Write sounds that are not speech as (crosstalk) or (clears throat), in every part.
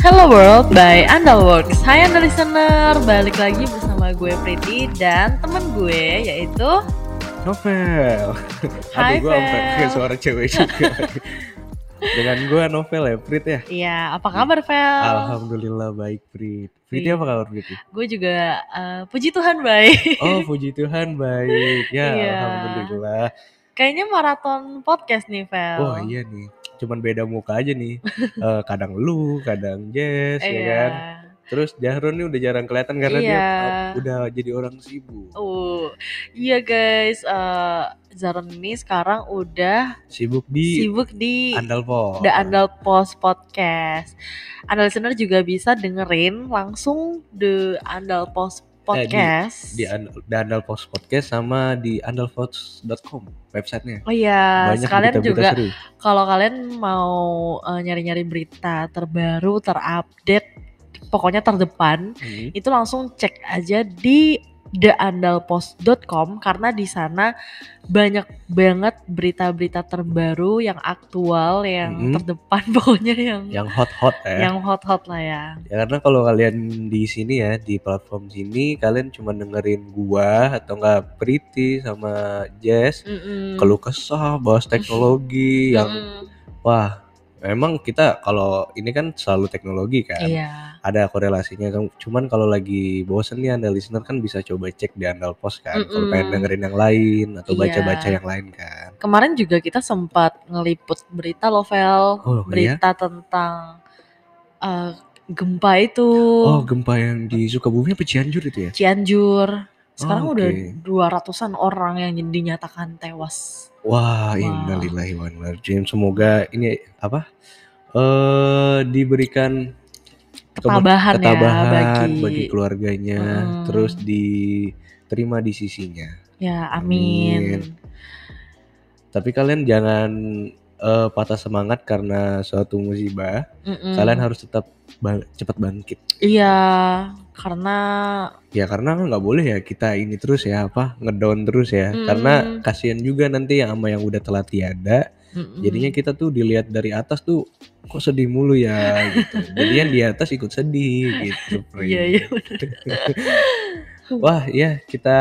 Hello World by Andalworks Hai Anda listener, balik lagi bersama gue Pretty dan temen gue yaitu Novel. Hai, Aduh, gue sampai suara cewek juga. (laughs) Dengan gue Novel ya, Prit ya. Iya, apa kabar Vel? Alhamdulillah baik, Prit. Prit Iya. apa kabar, Prit? Gue juga eh, puji Tuhan baik Oh, puji Tuhan baik. Ya, Iya. alhamdulillah. Kayaknya maraton podcast nih Vel Oh iya nih, cuman beda muka aja nih. Eh, kadang lu, kadang Jess, ya Iya. kan. Terus Jahron nih udah jarang kelihatan karena dia Iya. uh, udah jadi orang sibuk. Oh, iya guys, eh Zaron ini sekarang udah Sibuk di sibuk di Andalpo. The Andal Post Podcast. Anda listener juga bisa dengerin langsung The Andal Post Podcast. Eh, di di Andalpos Podcast sama di andalpost.com websitenya. oh iya, Banyak sekalian juga kalau kalian mau eh, nyari-nyari berita terbaru, terupdate, pokoknya terdepan, Hmm. itu langsung cek aja di theandalpost.com karena di sana banyak banget berita-berita terbaru yang aktual, yang Mhm. terdepan (laughs) pokoknya yang yang hot-hot ya. yang hot-hot lah ya. Ya karena kalau kalian di sini ya di platform sini kalian cuma dengerin gua atau enggak Priti sama Jess Mm-mm. keluh kesah bahas teknologi yang Mm-mm. wah memang kita kalau ini kan selalu teknologi kan Iya. ada korelasinya cuman kalau lagi bosen nih anda listener kan bisa coba cek di Andal Post kan kalau Mm-mm. pengen dengerin yang lain atau Iya. baca-baca yang lain kan Kemarin juga kita sempat ngeliput berita Lovel, Oh, iya? berita tentang eh, gempa itu oh gempa yang di Sukabumi apa Cianjur itu ya Cianjur. Sekarang Oh, udah oke. 200-an orang yang dinyatakan tewas. Wah, Wah. innalillahi wa inna ilaihi. Semoga ini apa? Eh diberikan Ketabahan, ketabahan ya bagi, bagi keluarganya, Mm. terus diterima di sisinya. ya amin. Amin. Tapi kalian jangan eh, patah semangat karena suatu musibah. Mm-mm. Kalian harus tetap bang- cepat bangkit. Iya, karena Ya karena nggak boleh ya kita ini terus ya apa ngedown terus ya. Mm. Karena kasihan juga nanti yang sama yang udah telah tiada. mm-mm. Jadinya kita tuh dilihat dari atas tuh kok sedih mulu ya gitu. (laughs) Jadi yang di atas ikut sedih gitu. Iya, iya. (laughs) Wah ya kita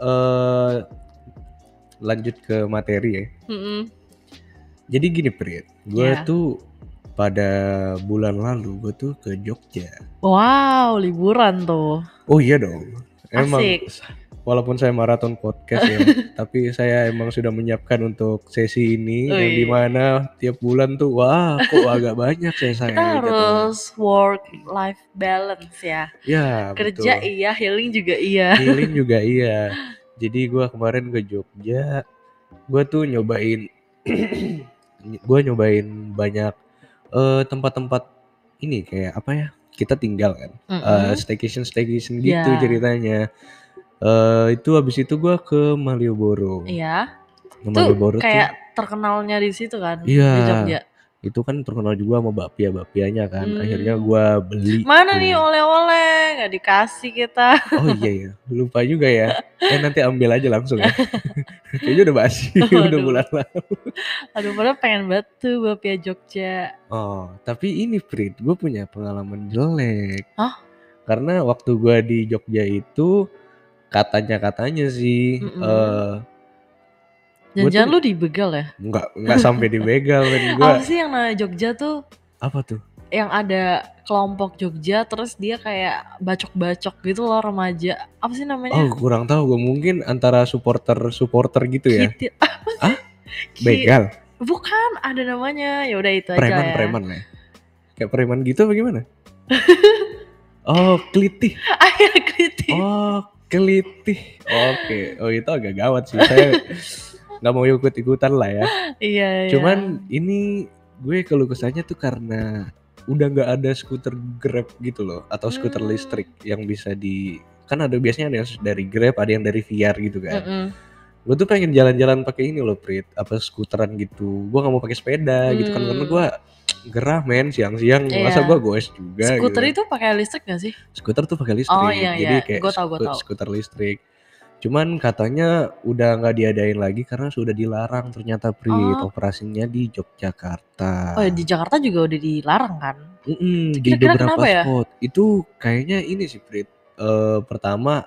eh lanjut ke materi ya. Mm-mm. Jadi gini Prit, gue Ya. tuh pada bulan lalu gue tuh ke Jogja. Wow, liburan tuh. Oh iya dong. Emang Asik. walaupun saya maraton podcast ya, (laughs) tapi saya emang sudah menyiapkan untuk sesi ini yang Wih. di mana tiap bulan tuh wah kok agak banyak saya saya Kita harus work life balance ya. ya Kerja betul. iya, healing juga iya. healing juga (laughs) iya jadi gua kemarin ke Jogja gua tuh nyobain (clears throat) gua nyobain banyak eh, tempat-tempat ini kayak apa ya kita tinggal kan Mm-mm. staycation staycation gitu Ya. ceritanya eh itu habis itu gua ke Malioboro Iya. ke Tuh Malioboro tuh kayak terkenalnya di situ kan Iya. di Jogja. Itu kan terkenal juga sama bapia bapianya kan Hmm. akhirnya gua beli Mana tuh. nih oleh-oleh nggak dikasih kita. oh iya ya lupa juga ya eh nanti ambil aja langsung ya (laughs) kayaknya udah basi (laughs) udah Waduh. bulan lalu Aduh, padahal pengen banget tuh bapia Jogja. oh tapi ini Prit gue punya pengalaman jelek Hah? karena waktu gua di Jogja itu katanya katanya sih Mm-mm. eh Gua Jangan-jangan lu dibegal ya? nggak nggak sampai di begal kan (laughs) gua Apa sih yang namanya Jogja tuh? apa tuh Yang ada kelompok Jogja terus dia kayak bacok-bacok gitu loh remaja. Apa sih namanya? oh kurang tahu gue mungkin antara supporter supporter gitu ya? (laughs) Hah? Ki- begal Bukan, ada namanya. Ya udah itu aja preman ya. preman ya kayak preman gitu apa gimana (laughs) oh kelitih Ah ya, oh kelitih oke oh itu agak gawat sih saya nggak mau ikut ikutan lah ya Iya, iya. cuman ini gue keluh kesahnya tuh karena udah nggak ada skuter grab gitu loh atau skuter Hmm. listrik yang bisa di kan ada biasanya ada yang dari grab ada yang dari VR gitu kan Mm-mm. gue tuh pengen jalan-jalan pakai ini loh Prit apa skuteran gitu gue nggak mau pakai sepeda gitu kan Hmm. karena gue gerah men siang-siang Iya. masa gue goes juga Skuter gitu. itu pakai listrik gak sih? skuter tuh pakai listrik Oh, iya, jadi iya. kayak Gua tahu, gua tahu. skuter listrik Cuman katanya udah nggak diadain lagi karena sudah dilarang ternyata Prit, Oh. operasinya di Yogyakarta. Oh, ya di Jakarta juga udah dilarang kan? Mhm, di Kira-kira beberapa kenapa ya? spot. Itu kayaknya ini sih Prit, eee, pertama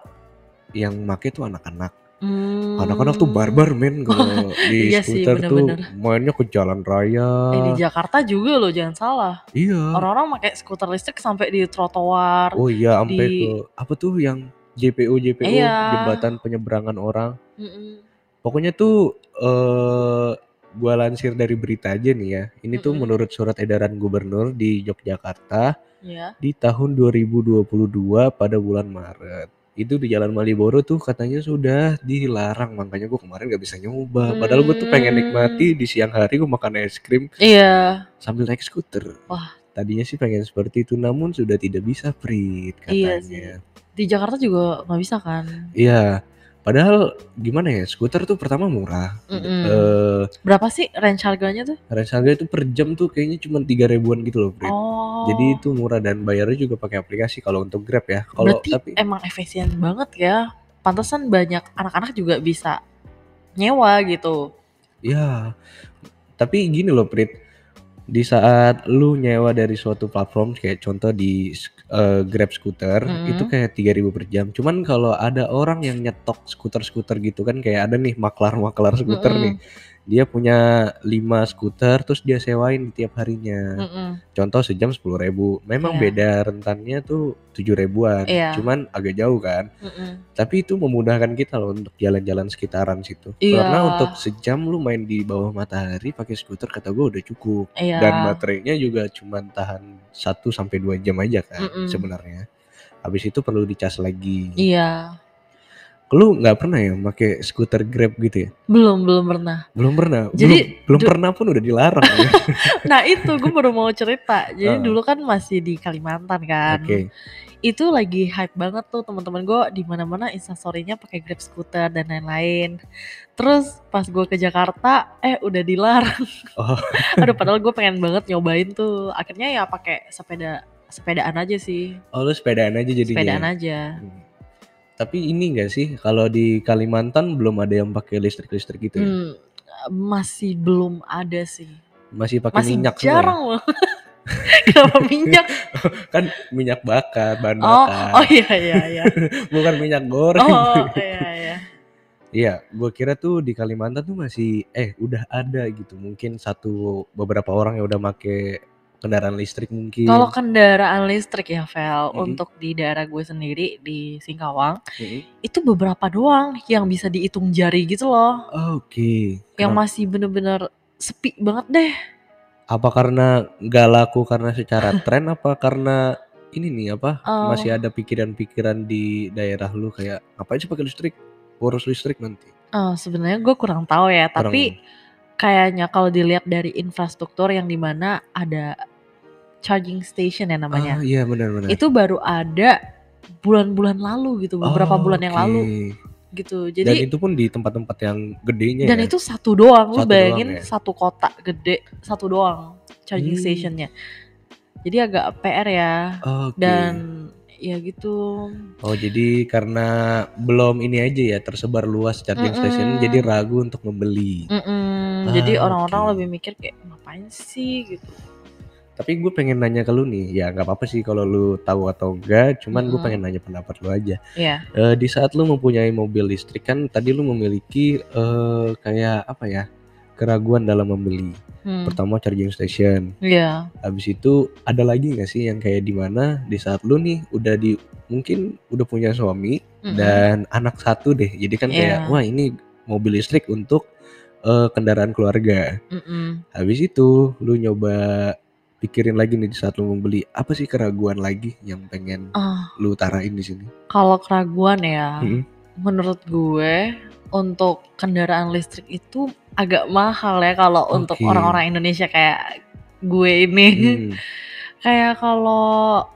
yang make tuh anak-anak. Anak-anak tuh Mmm. barbar men (laughs) kalau di Iya sih, skuter tuh mainnya ke jalan raya. Eh, di Jakarta juga loh, jangan salah. Iya. Orang-orang pakai skuter listrik sampai di trotoar, Oh iya, ampe di ke apa tuh yang JPO JPO, Iya. jembatan penyeberangan orang. Mhm. Pokoknya tuh, eee, gua lansir dari berita aja nih ya, ini tuh Mhm. menurut surat edaran gubernur di Yogyakarta Iya. di tahun 2022 pada bulan Maret. Itu di Jalan Malioboro tuh katanya sudah dilarang, makanya gua kemarin nggak bisa nyoba. Padahal gua tuh pengen nikmati Mmm. di siang hari gua makan es krim Iya. sambil naik skuter. Wah. Tadinya sih pengen seperti itu, namun sudah tidak bisa Prit, Iya sih. Di Jakarta juga nggak bisa kan? Iya, padahal gimana ya, skuter tuh pertama murah, Mhm. eee Berapa sih range harganya tuh? range harga itu per jam tuh kayaknya cuman 3 ribuan gitu loh Prit. Jadi Oh. itu murah dan bayarnya juga pakai aplikasi kalau untuk Grab ya. Kalau tapi emang efisien banget ya. Pantesan banyak anak-anak juga bisa nyewa gitu. Iya, tapi gini loh Prit, di saat lu nyewa dari suatu platform kayak contoh di eee, Grab skuter, itu Mhm. kayak 3.000 per jam. Cuman kalau ada orang yang nyetok skuter-skuter gitu kan, kayak ada nih maklar-maklar skuter nih, Mhm. Dia punya 5 skuter terus dia sewain tiap harinya. Mhm. Contoh sejam 10.000, memang Iya. beda rentannya tuh 7 ribuan, Iya. cuman agak jauh kan. Mhm. Tapi itu memudahkan kita loh untuk jalan-jalan sekitaran situ. Iya. Karena untuk sejam lu main di bawah matahari pakai skuter kata gua udah cukup. Dan Iya. baterainya juga cuman tahan 1 sampai 2 jam aja kan Mhm. sebenarnya. Habis itu perlu dicas lagi. Iya. Lu nggak pernah ya make skuter Grab gitu ya? Belum belum pernah. Belum pernah? Jadi belum belum pernah pun udah dilarang ya? (laughs) Nah itu gue baru mau cerita. Jadi Heeh. dulu kan masih di Kalimantan kan. Oke. Itu lagi hype banget tuh teman-teman gue di mana-mana Instastory-nya pakai Grab skuter dan lain-lain. Terus pas gue ke Jakarta, eh udah dilarang. Oh. (laughs) Aduh padahal gue pengen banget nyobain tuh. Akhirnya ya pakai sepeda sepedaan aja sih. Oh lu sepedaan aja Sepedaan jadinya? aja. Mmm. Tapi ini nggak sih, kalau di Kalimantan belum ada yang pakai listrik-listrik gitu ya? Mmm, masih belum ada sih. Masih pakai Masih minyak semua ya? jarang loh. (laughs) Kenapa minyak? (laughs) Kan minyak bakar, bahan Oh, bakar. oh iya iya iya. (laughs) Bukan minyak goreng. Oh, iya iya. Iya, gua kira tuh di Kalimantan tuh masih eh udah ada gitu. Mungkin satu beberapa orang yang udah make kendaraan listrik Kalau mungkin. kendaraan listrik ya Vel, Mhm. untuk di daerah gue sendiri di Singkawang, Mhm. itu beberapa doang yang bisa dihitung jari gitu loh. Oke. Yang Kenap masih bener-bener sepi banget deh. Apa karena nggak laku karena secara (laughs) tren apa karena ini nih apa, masih Oh. ada pikiran-pikiran di daerah lu kayak, "Ngapain sih pakai listrik? Boros listrik nanti." Eee, sebenarnya gue kurang tahu ya, tapi Kurang kayaknya kalau dilihat dari infrastruktur yang di mana ada charging station ya namanya. iya benar benar. Itu baru ada bulan-bulan lalu gitu, beberapa bulan yang lalu gitu. Dan Jadi itu pun di tempat-tempat yang gedenya dan ya? itu satu doang, lu Satu doang bayangin ya? satu kota gede, satu doang charging Mmm. station-nya. Jadi agak PR ya. Oke. Dan ya gitu. Oh jadi karena belum ini aja ya, tersebar luas charging station jadi ragu untuk membeli. Mhm, jadi Ah, orang-orang oke. lebih mikir kayak, "Ngapain sih?" Gitu. Tapi gue pengen nanya ke lu nih, ya nggak apa-apa sih kalau lu tahu atau enggak, cuman gue Mhm. pengen nanya pendapat lu aja. Iya. Eee, di saat lu mempunyai mobil listrik kan tadi lu memiliki, eee, kayak apa ya, keraguan dalam membeli. Hmm. Pertama charging station, Iya. habis itu ada lagi nggak sih yang kayak di mana di saat lu nih udah di mungkin udah punya suami Mhm. dan anak 1 deh, jadi kan kayak, Iya. wah ini mobil listrik untuk, eee, kendaraan keluarga. Mhm. Habis itu lu nyoba pikirin lagi nih di saat lu membeli, apa sih keraguan lagi yang pengen Ah. lu utarain di sini? Kalau keraguan ya, Mhm. menurut gue untuk kendaraan listrik itu agak mahal ya kalau untuk Oke. orang-orang Indonesia kayak gue ini. Mmm. (laughs) Kayak kalau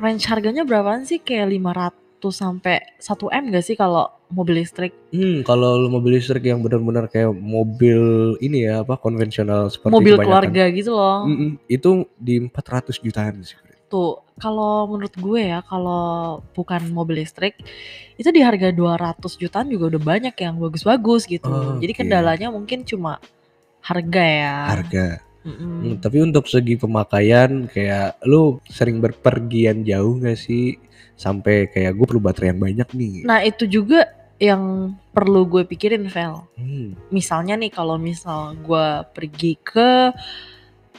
range harganya berapaan sih? Kayak 500 sampai 1 M nggak sih kalau mobil listrik? Mmm, kalau lu mobil listrik yang benar-benar kayak mobil ini ya, apa, konvensional seperti Mobil kebanyakan keluarga gitu loh. mhm, itu di 400 jutaan sih, tuh kalau menurut gue ya kalau bukan mobil listrik itu di harga 200 jutaan juga udah banyak yang bagus-bagus gitu. Jadi Oke. kendalanya mungkin cuma harga ya. Harga. Mm-mm. Hmm, tapi untuk segi pemakaian kayak lu sering berpergian jauh gak sih? Sampai kayak gue perlu baterai yang banyak nih. Nah itu juga yang perlu gue pikirin Vel. Hmm. Misalnya nih kalau misal gue pergi ke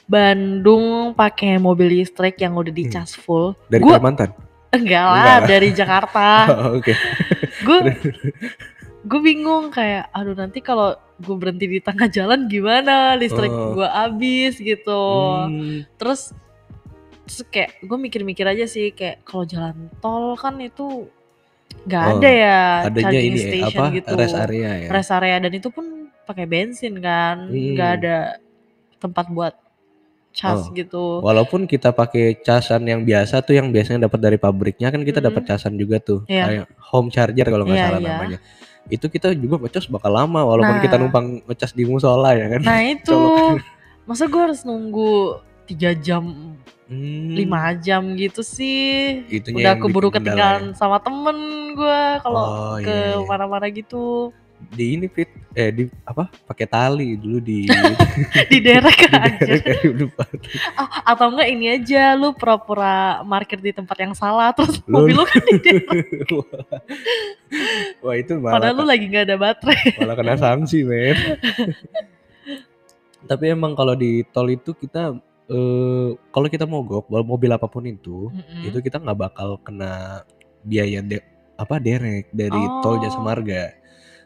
Bandung pakai mobil listrik yang udah dicas full, Dari gue Kalimantan. enggak Enggak lah lah. dari Jakarta. (laughs) Oh, Oke. gue gue bingung kayak aduh nanti kalau gue berhenti di tengah jalan gimana listrik Oh. gue habis gitu Hmm, terus terus kayak gue mikir-mikir aja sih kayak kalau jalan tol kan itu nggak Oh, ada ya adanya charging ini ya, station apa? gitu Rest area ya. rest area dan itu pun pakai bensin kan nggak Hmm. ada tempat buat cas Oh. gitu Walaupun kita pakai casan yang biasa tuh yang biasanya dapat dari pabriknya kan kita dapat Mm-mm. casan juga tuh. Iya. Kayak home charger kalau nggak Iya, salah iya. namanya. Itu kita juga ngecas bakal lama walaupun kita Nah. numpang ngecas di musola ya kan. nah itu (laughs) Colok. masa gue harus nunggu tiga jam Hmm, lima jam gitu sih. Itunya udah keburu ketinggalan sama temen gue kalau Oh, ke iya, iya. mana-mana gitu. Di ini fit. Eh di apa? Pakai tali dulu di (laughs) di daerah (laughs) di aja. Oh, atau enggak ini aja lu pura-pura parkir di tempat yang salah terus Lu- mobil lu kan di (laughs) daerah Wah itu malah padahal lu lagi nggak ada baterai. malah kena sanksi men. Tapi emang kalau di tol itu kita eh kalau kita mogok mobil apa pun itu Mm-mm. itu kita nggak bakal kena biaya de- apa derek dari tol jasa Oh. marga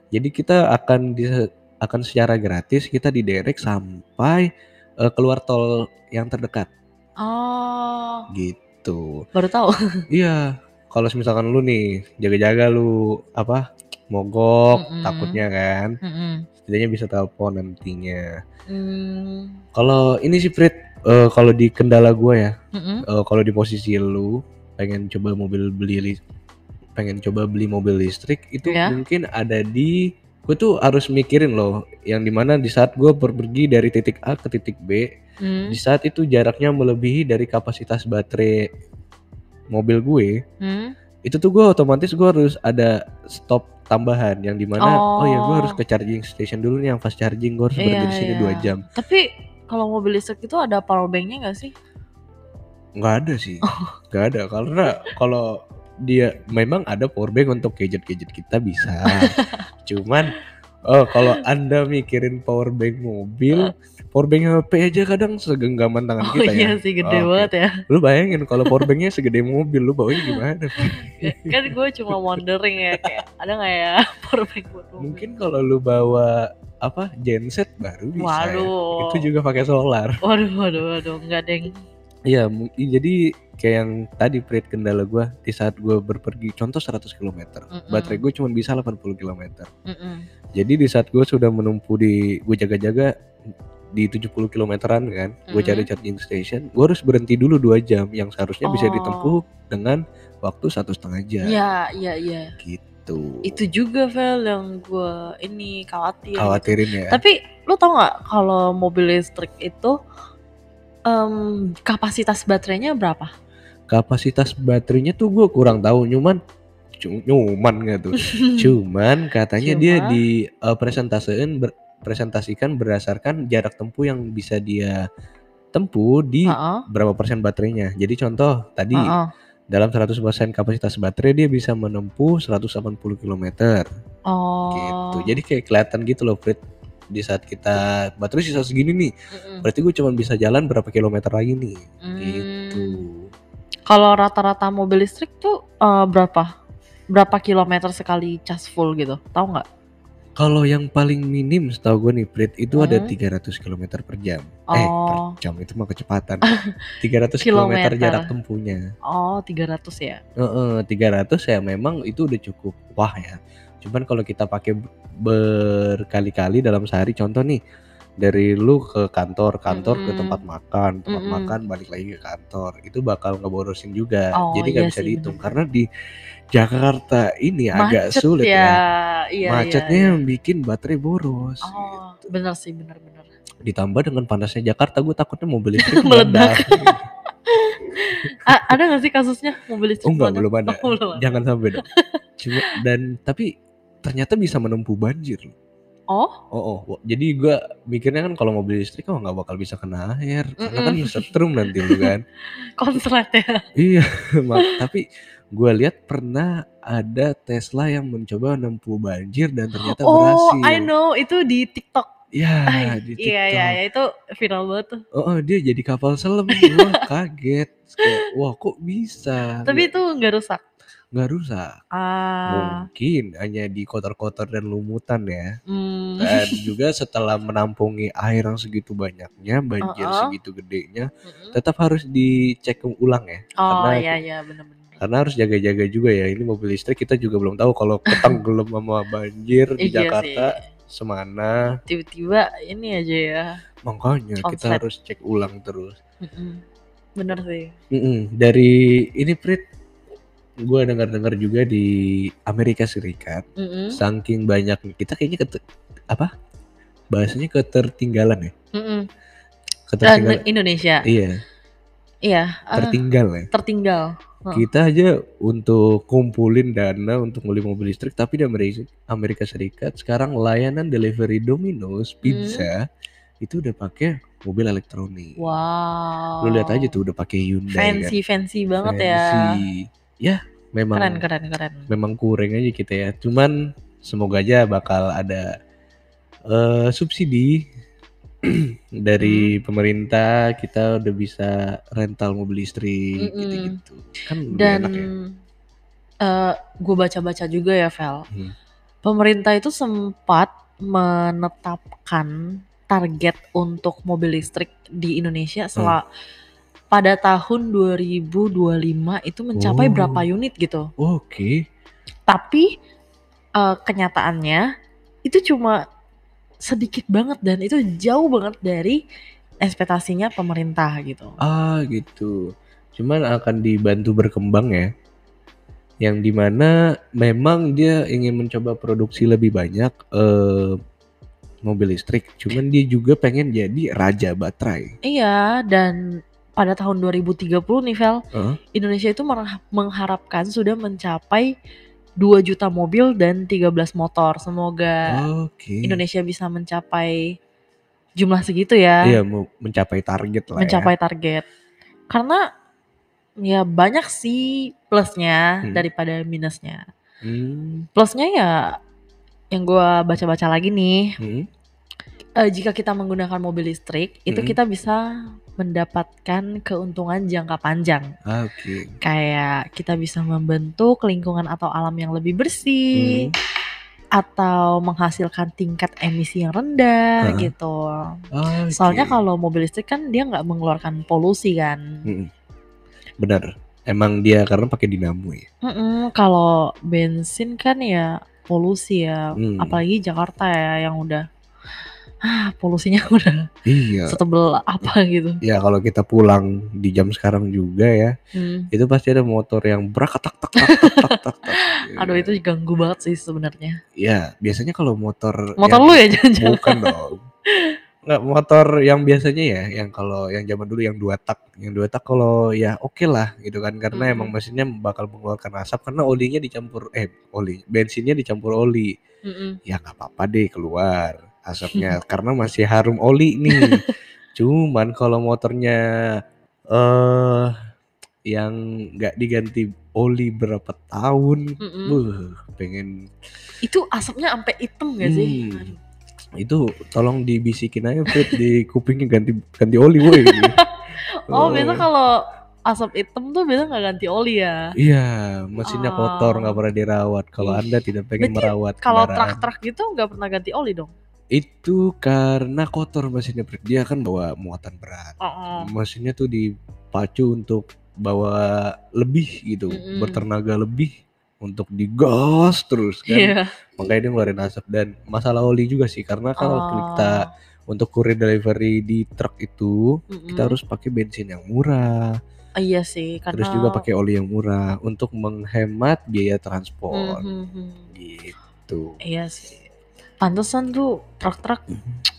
jadi kita akan di akan secara gratis kita diderek sampai eh, keluar tol yang terdekat oh gitu baru tahu (laughs) iya kalau misalkan lu nih jaga-jaga lu apa mogok Mm-mm. takutnya kan Mm-mm. setidaknya bisa telepon nantinya Hmm. kalau ini sih Frit eh, kalau di kendala gue ya Mm-mm. eh, kalau di posisi lu pengen coba mobil beli pengen coba beli mobil listrik itu Ya. mungkin ada di gue tuh harus mikirin loh yang di mana di saat gue pergi dari titik A ke titik B Hmm. di saat itu jaraknya melebihi dari kapasitas baterai mobil gue Hmm. itu tuh gue otomatis gue harus ada stop tambahan yang di mana oh, ya gue Oh. harus ke charging station dulu nih yang fast charging gue harus berhenti di sini Iya, dua iya. jam tapi kalau mobil listrik itu ada power banknya nggak sih? Nggak ada sih. Nggak ada. Karena kalau dia memang ada power bank untuk gadget-gadget kita bisa. (laughs) Cuman oh kalau anda mikirin power bank mobil power bank HP aja kadang segenggaman tangan oh kita iya ya sih gede Oke. banget ya. Lu bayangin kalau power banknya segede mobil lu bawain gimana? Kan gue cuma wondering ya kayak ada nggak ya power bank buat mobil? Mungkin kalau lu bawa apa genset baru bisa ya. Waduh. itu juga pakai solar (laughs) waduh waduh waduh nggak deng Iya, jadi kayak yang tadi Prit kendala gue di saat gue berpergi contoh 100 km, Mm-mm. baterai gue cuma bisa 80 km. Mm-mm. Jadi di saat gue sudah menempuh di gue jaga-jaga di 70 kilometeran kan, gue cari Mm. charging station, gue harus berhenti dulu dua jam yang seharusnya bisa Oh. ditempuh dengan waktu satu setengah jam. Iya, iya, iya. Gitu. Itu juga Vel yang gue ini khawatir. gitu. khawatirin ya. Tapi lu tau nggak kalau mobil listrik itu em, kapasitas baterainya berapa? Kapasitas baterainya tuh gue kurang tahu, nyuman cu- nyuman nggak tuh? (laughs) Cuman katanya dia Cuma? di eh, presentasein ber- presentasikan berdasarkan jarak tempuh yang bisa dia tempuh di Heeh, berapa persen baterainya. Jadi contoh tadi heeh. Dalam 100% kapasitas baterai dia bisa menempuh 180 km Oh. gitu. Jadi kayak kelihatan gitu loh Frit di saat kita baterai sisa segini nih, Mm-mm. berarti gue cuma bisa jalan berapa kilometer lagi nih. Hmm. Gitu. Kalau rata-rata mobil listrik tuh eh, berapa? Berapa kilometer sekali cas full gitu? Tahu nggak? Kalau yang paling minim setahu gue nih Prit itu ada Hmm. 300 km per jam. Eh Oh. per jam itu mah kecepatan. (laughs) 300 km Kilometer. jarak tempuhnya. Oh, 300 ya. Heeh, 300 ya memang itu udah cukup wah ya. Cuman kalau kita pakai berkali-kali dalam sehari contoh nih dari lu ke kantor, kantor ke Mm-mm. tempat makan, tempat Mm-mm. makan balik lagi ke kantor. Itu bakal ngeborosin juga. Oh, Jadi nggak iya bisa sih, dihitung bener. karena di Jakarta ini agak Macet sulit ya. ya. Iya, Macetnya iya, iya. yang bikin baterai boros. Oh, gitu. bener sih, bener-bener. Ditambah dengan panasnya Jakarta, gue takutnya mobil (laughs) listrik Meledak. (laughs) A- ada gak sih kasusnya mobil listrik Oh enggak, belum ada. Oh, belum ada. Jangan sampai dong. Cuma dan tapi ternyata bisa menempuh banjir loh. Oh, Oh, oh, jadi gua mikirnya kan kalau mobil listrik oh nggak bakal bisa kena air karena kan setrum nanti lu kan. (laughs) konslet ya. iya, (laughs) tapi gua lihat pernah ada Tesla yang mencoba menempuh banjir dan ternyata Oh, berhasil. I know itu di TikTok. Ya, Ay, di iya iya TikTok. iya itu viral banget tuh. Oh, oh, dia jadi kapal selam. (laughs) Wah, kaget. Kayak, wah, kok bisa? Tapi itu nggak rusak. Nggak rusak. Ah, Mungkin hanya di kotor-kotor dan lumutan ya. hmm. Dan (laughs) juga setelah menampungi air yang segitu banyaknya, banjir Uh-uh. segitu gedenya, Mm-mm. tetap harus dicek ulang ya. Oh karena iya iya benar-benar. karena harus jaga-jaga juga ya. Ini mobil listrik kita juga belum tahu kalau ketenggelam (laughs) sama banjir di Iya Jakarta sih. semana. Tiba-tiba ini aja ya. Makanya kita Konslet. harus cek ulang terus. Mm-mm. Bener sih. Mm-mm. Dari ini Prit, gue dengar-dengar juga di Amerika Serikat, Mm-mm. saking banyak kita kayaknya kete, apa bahasanya ketertinggalan ya, Mm-mm. ketertinggalan. Dan Indonesia. Iya, Iya. ah, tertinggal ya. tertinggal. Oh. Kita aja untuk kumpulin dana untuk beli mobil listrik, tapi di Amerika, Amerika Serikat sekarang layanan delivery Domino's pizza itu udah pakai mobil elektronik. Wow. Lu lihat aja tuh udah pakai Hyundai kan. Fancy fancy banget ya. Fancy. Ya, memang Keren keren keren. memang kurang aja kita ya. Cuman semoga aja bakal ada eh, subsidi (clears throat) dari pemerintah kita udah bisa rental mobil listrik Mm-mm. gitu-gitu. Kan Dan enak ya. gue baca-baca juga ya, Vel. Hmm. Pemerintah itu sempat menetapkan target untuk mobil listrik di Indonesia Hmm. Pada tahun 2025 itu mencapai Oh. berapa unit gitu. Oke. Tapi eh, kenyataannya itu cuma sedikit banget dan itu jauh banget dari ekspektasinya pemerintah gitu. Ah gitu. Cuman akan dibantu berkembang ya. Yang di mana memang dia ingin mencoba produksi lebih banyak eh, mobil listrik. Cuman dia juga pengen jadi raja baterai. Iya, dan pada tahun 2030 nih Vel, Heeh. Indonesia itu mengharapkan sudah mencapai 2 juta mobil dan 13 motor. Semoga Oke. Indonesia bisa mencapai jumlah segitu ya, Iya mencapai target lah ya. mencapai target. Karena ya banyak sih plusnya Hmm. daripada minusnya. Hmm. Plusnya ya yang gua baca-baca lagi nih, Hmm. eh, jika kita menggunakan mobil listrik, itu Mm-mm. kita bisa mendapatkan keuntungan jangka panjang. Oke. Kayak kita bisa membentuk lingkungan atau alam yang lebih bersih, Hmm. atau menghasilkan tingkat emisi yang rendah Heeh. gitu. Oke. Soalnya kalau mobil listrik kan dia nggak mengeluarkan polusi kan. Mm-mm. Benar. Emang dia karena pakai dinamo ya. Mm-mm, kalau bensin kan ya polusi ya, Hmm. apalagi Jakarta ya yang udah ah polusinya (laughs) udah Iya. setebel apa gitu. Ya kalau kita pulang di jam sekarang juga ya, Hmm. itu pasti ada motor yang brakatak tak tak tak tak tak. tak. (laughs) Aduh itu ganggu banget sih sebenarnya. Ya biasanya kalau motor Motor yang- lu ya jangan-jangan. bukan dong. Nggak motor yang biasanya ya, yang kalau yang zaman dulu yang dua tak, yang dua tak kalau ya oke lah gitu kan, karena Mm-mm. emang mesinnya bakal mengeluarkan asap karena olinya dicampur eh oli bensinnya dicampur oli. Mm-mm. Ya nggak apa-apa deh keluar asapnya karena masih harum oli nih. (laughs) Cuman kalau motornya eh yang nggak diganti oli berapa tahun, Mm-mm. buh, pengen Itu asapnya sampai hitam gak sih? Hmm. Aduh. itu tolong dibisikin aja Fred di kupingnya ganti ganti oli woi. (laughs) Oh, biasa kalau asap hitam tuh biasa nggak ganti oli ya. Iya, mesinnya Oh. kotor nggak pernah dirawat. Kalau. Anda tidak pengen Berarti merawat Kalau truk-truk gitu nggak pernah ganti oli dong. Itu karena kotor mesinnya. Dia kan bawa muatan berat. Oh, Mesinnya tuh dipacu untuk bawa lebih gitu, Mm-mm. bertenaga lebih untuk digas terus kan. Iya. Makanya dia ngeluarin asap dan masalah oli juga sih karena kalau kita untuk kurir delivery di truk itu kita harus pakai bensin yang murah, Iya sih, karena terus juga pakai oli yang murah untuk menghemat biaya transport Mhm, mhm. gitu. Iya sih. Pantesan tuh truk-truk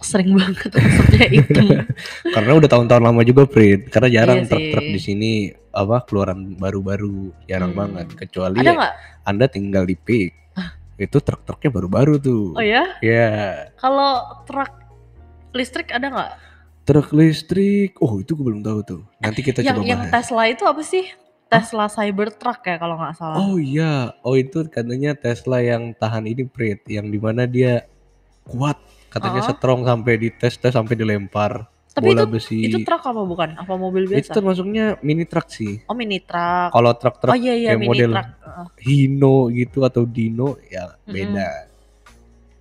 sering banget asapnya hitam. (laughs) Karena udah tahun-tahun lama juga Prit. Karena jarang Iya truk-truk di sini apa keluaran baru-baru, jarang Hmm. banget. Kecuali Ada? Anda tinggal di Peak. Itu truk-truknya baru-baru tuh. Oh ya? Ya, Kalau truk listrik ada nggak? truk listrik. Oh, itu gue belum tahu tuh. Nanti kita Yang coba yang bahas. Tesla itu apa sih? Tesla Cybertruck ya kalau nggak salah. Oh iya, oh itu katanya Tesla yang tahan ini Prit, yang di mana dia kuat, katanya Oh. strong sampai dites tes sampai dilempar Tapi bola itu besi. itu truk apa bukan? Apa mobil Itu biasa? termasuknya mini truck sih. Oh mini truck. Kalau truk-truk Oh iya iya kayak mini model truck. Heeh. Hino gitu atau Dino ya Mm-mm. beda.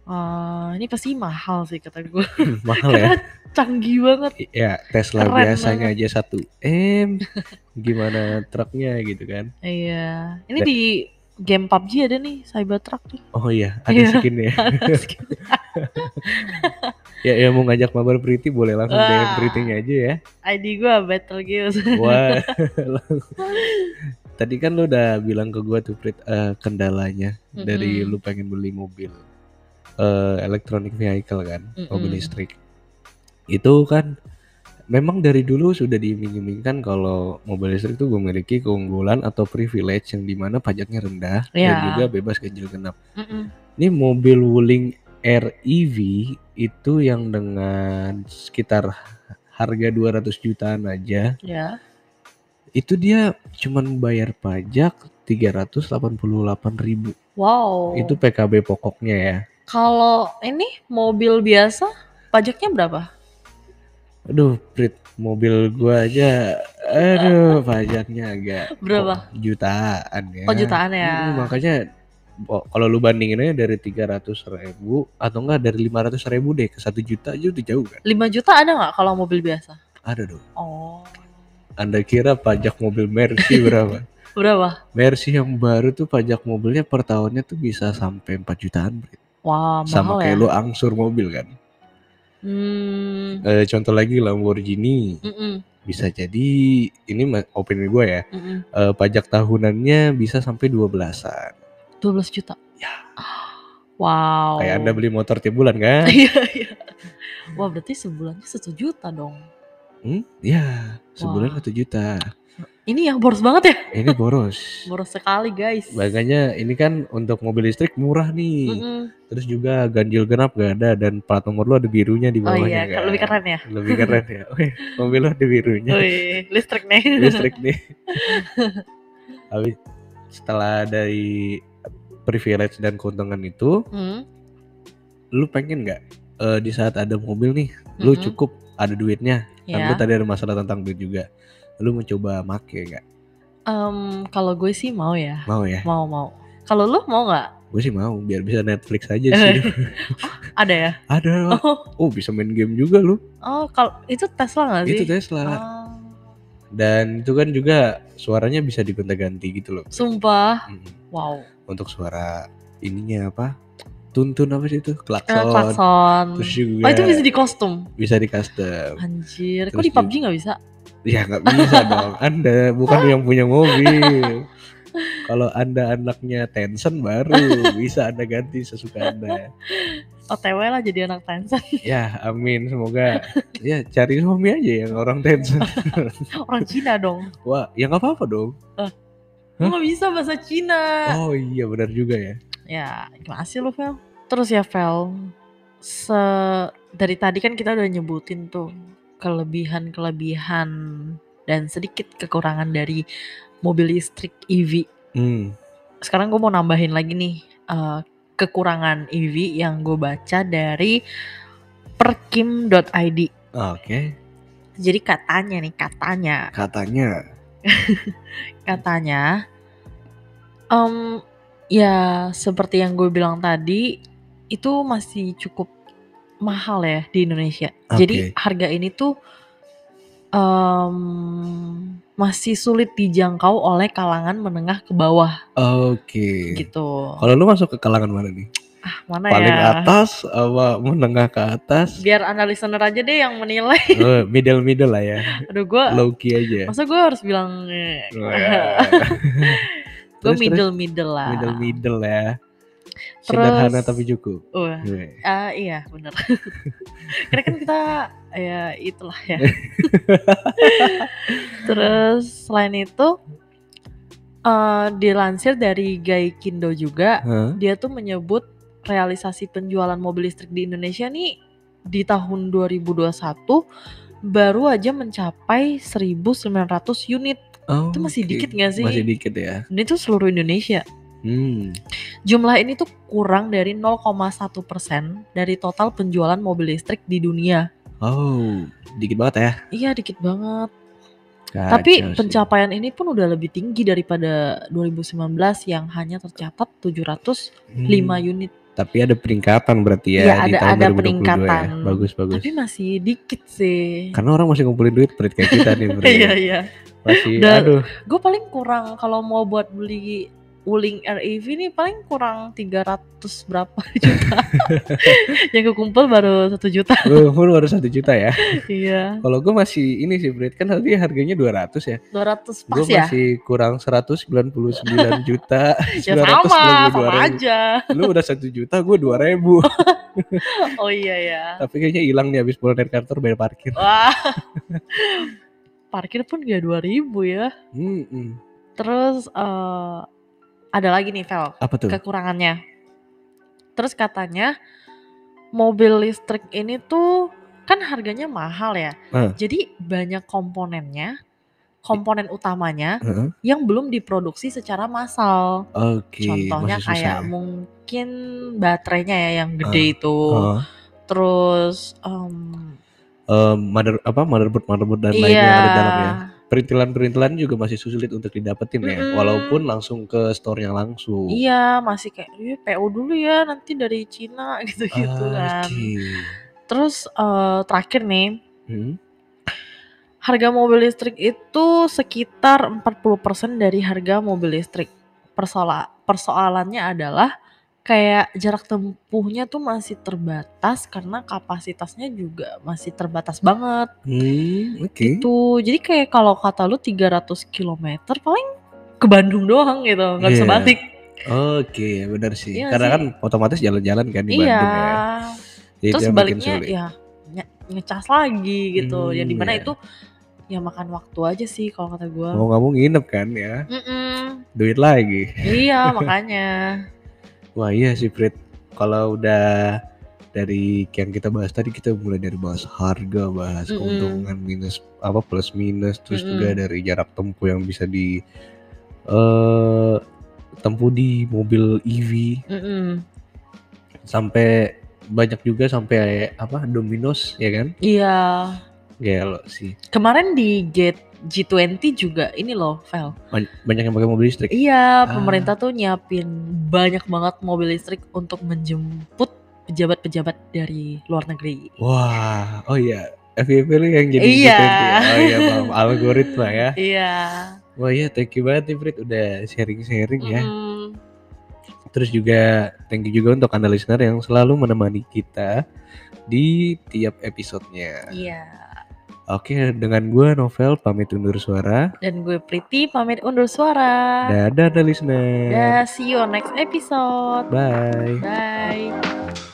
Eh, ini pasti mahal sih kata gue. (laughs) Mahal ya. (laughs) Canggih banget. Ya Tesla Keren biasanya aja 1 M. Gimana truknya gitu kan. Iya. Ini Dan- di game PUBG ada nih Cybertruck nih. Oh iya, ada Iya. skinnya. (laughs) ya (laughs) ya mau ngajak mabar Pretty boleh langsung DM Wah. Pretty-nya aja ya. ID gue Battle Gears. Wah. (laughs) Tadi kan lu udah bilang ke gua tuh Prit eh, kendalanya dari Mm-mm. lu pengen beli mobil eh electronic vehicle kan, mobil Mm-mm. listrik. Itu kan memang dari dulu sudah diiming-imingkan kalau mobil listrik itu memiliki keunggulan atau privilege yang di mana pajaknya rendah dan Iya. juga bebas ganjil genap. Mm-mm. Ini mobil Wuling REV itu yang dengan sekitar harga 200 jutaan aja Ya. itu dia cuman bayar pajak 388.000 ribu Wow. itu PKB pokoknya ya Kalau ini mobil biasa pajaknya berapa? aduh Prit mobil gua aja aduh pajaknya agak Berapa? kok jutaan ya Oh jutaan ya. Hmm, makanya oh, kalau lu bandinginnya dari 300 ribu atau enggak dari 500 ribu deh ke 1 juta aja udah jauh kan 5 juta ada nggak kalau mobil biasa? ada dong Oh. anda kira pajak mobil Mercy berapa (laughs) Berapa? Mercy yang baru tuh pajak mobilnya per tahunnya tuh bisa sampai 4 jutaan. Wah, mahal sama ya. kayak lu angsur mobil kan Hmm. Eh, contoh lagi Lamborghini Mm-mm. bisa jadi ini opini gue ya Mm-mm. eh, pajak tahunannya bisa sampai 12-an 12 juta. Ya. Wow. kayak anda beli motor tiap bulan kan (laughs) Iya, iya. Wah, berarti sebulannya 1 juta dong. hmm? ya sebulan Wah. 1 juta Ini yang boros banget ya? ini boros (laughs) Boros sekali, guys. makanya ini kan untuk mobil listrik murah nih Mm-mm. terus juga ganjil genap gak ada dan plat nomor lu ada birunya di Oh bawahnya iya, kan? lebih keren ya. lebih keren ya Wih, mobil lu ada birunya Wih, listrik nih. (laughs) listrik nih. Habis setelah dari privilege dan keuntungan itu, Hmm, lu pengen nggak eh, di saat ada mobil nih, lu mm-mm. cukup ada duitnya. Kan lu Ya. tadi ada masalah tentang duit juga. Lu mencoba make nggak? Em, kalau gue sih mau ya. Mau ya? Mau, mau. Kalau lu mau nggak? Gue sih mau, biar bisa Netflix aja sih. (laughs) Ada ya? ada. (laughs) Oh, oh bisa main game juga lu. oh kalau itu Tesla nggak sih? Itu Tesla. Oh, Dan itu kan juga suaranya bisa digonta-ganti gitu loh. sumpah. Mm. Wow. Untuk suara ininya apa? Tuntun apa sih itu? Eh, Klakson. klakson. Terus juga Oh itu bisa di kostum. bisa di custom. Anjir, kok Terus di PUBG nggak bisa? Ya nggak bisa (laughs) dong. Anda bukan (laughs) yang punya mobil. Kalau anda anaknya Tencent baru bisa anda ganti sesuka anda. OTW lah jadi anak Tencent. (laughs) Ya amin semoga ya cari suami aja yang orang Tencent. Orang Cina dong. Wah ya nggak apa-apa dong. Gue nggak bisa bahasa Cina. Oh iya benar juga ya. Ya, gimana sih lu, Vel? Terus ya, Vel, se dari tadi kan kita udah nyebutin tuh kelebihan-kelebihan dan sedikit kekurangan dari mobil listrik EV. Hmm. Sekarang gue mau nambahin lagi nih eh, kekurangan EV yang gue baca dari perkim.id. Oke. Jadi katanya nih, katanya, Katanya. (laughs) katanya, em, ya seperti yang gue bilang tadi, itu masih cukup mahal ya di Indonesia. Jadi Oke. harga ini tuh em, masih sulit dijangkau oleh kalangan menengah ke bawah Oke. gitu. Kalau lu masuk ke kalangan mana nih? Ah, mana Paling ya? atas apa menengah ke atas? Biar anda listener aja deh yang menilai. (laughs) Oh, middle middle lah ya. Aduh gue, Low key aja. masa gue harus bilang eh, Oh, ya. (laughs) gue middle middle lah. middle middle ya. Sederhana Terus tapi cukup. wah, Weh. ah, iya bener. (laughs) Karena kan kita ya itulah ya. (laughs) Terus selain itu eh dilansir dari Gaikindo juga, Hah? dia tuh menyebut realisasi penjualan mobil listrik di Indonesia nih di tahun 2021 baru aja mencapai 1.900 unit. Oh, Itu masih oke. dikit nggak sih? Masih dikit ya. Ini tuh seluruh Indonesia. Hmm. Jumlah ini tuh kurang dari 0,1% dari total penjualan mobil listrik di dunia. Oh, dikit banget ya. Iya dikit banget. Tapi Kacau sih. pencapaian ini pun udah lebih tinggi daripada 2019 yang hanya tercatat 705 Hmm. unit. Tapi ada peningkatan berarti ya Iya, di ada- tahun ada 2022 peningkatan. ya. Bagus bagus. Tapi masih dikit sih. Karena orang masih ngumpulin duit Prit kayak kita nih. (laughs) Iya iya. Masih Dan- aduh. Gue paling kurang kalau mau buat beli Wuling REV nih paling kurang 300 berapa (laughs) juta. (laughs) yang kekumpul baru satu juta. Gue baru satu juta ya. iya. Kalau gue masih ini sih Prit kan tadi harganya 200 ya. 200 pas Gue ya. masih kurang 199 (laughs) juta. Ya sama, 992 sama ribu. aja. Lu udah satu juta, gue dua ribu. Oh iya ya. Tapi kayaknya hilang nih habis pulang dari kantor bayar parkir. Wah. Parkir pun gak 2000 ya. Hmm, hmm. Terus eh ada lagi nih Vel, Apa tuh? kekurangannya. Terus katanya mobil listrik ini tuh kan harganya mahal ya. Ah. Jadi banyak komponennya, komponen utamanya Heeh. yang belum diproduksi secara massal. Oke. Contohnya kayak ya. mungkin baterainya ya yang gede Ah. itu. Oh. Terus em, Eh, mother apa motherboard motherboard dan lainnya iya. yang ada di dalamnya. Perintilan-perintilan juga masih sulit untuk didapetin ya, Mm-mm. walaupun langsung ke store-nya langsung. Iya, masih kayak "Ih, PO dulu ya nanti dari Cina gitu-gitu (laughs) kan. Oke. Terus eh, terakhir nih, Hmm. harga mobil listrik itu sekitar 40% dari harga mobil listrik. Persoala persoalannya adalah kayak jarak tempuhnya tuh masih terbatas karena kapasitasnya juga masih terbatas banget Hmm, oke. gitu. Jadi kayak kalau kata lu 300 km paling ke Bandung doang gitu, nggak bisa Iya. balik. Oke, benar sih. Iya Karena sih. kan otomatis jalan-jalan kan di Iya. Bandung ya. Jadi Terus baliknya ya nye- ngecas lagi gitu. Hmm, di mana iya. itu ya makan waktu aja sih kalau kata gua. Mau nggak mau nginep kan ya, Mm-mm. duit lagi. Iya (laughs) makanya. Wah iya sih Prit, kalau udah dari yang kita bahas tadi kita mulai dari bahas harga, bahas Mm-mm. keuntungan minus apa plus minus, terus Mm-mm. juga dari jarak tempuh yang bisa di eh tempuh di mobil EV Mm-mm. sampai banyak juga sampai apa Domino's ya kan? Iya. Gelo sih. Kemarin di Gate G20 juga ini loh, Vel. Ban- Banyak yang pakai mobil listrik. Iya, Ah. pemerintah tuh nyiapin banyak banget mobil listrik untuk menjemput pejabat-pejabat dari luar negeri. Wah, oh iya. FYP lu yang jadi Iya. G20 ya? Oh iya, paham. (laughs) algoritma ya. Iya. Wah iya, thank you banget nih Prit udah sharing-sharing ya. Mm-mm. Terus juga thank you juga untuk anda listener yang selalu menemani kita di tiap episodenya. Iya. Oke, dengan gue Novel pamit undur suara. Dan gue Priti pamit undur suara. Dadah anda listener. Dah, see you on next episode. Bye. Bye.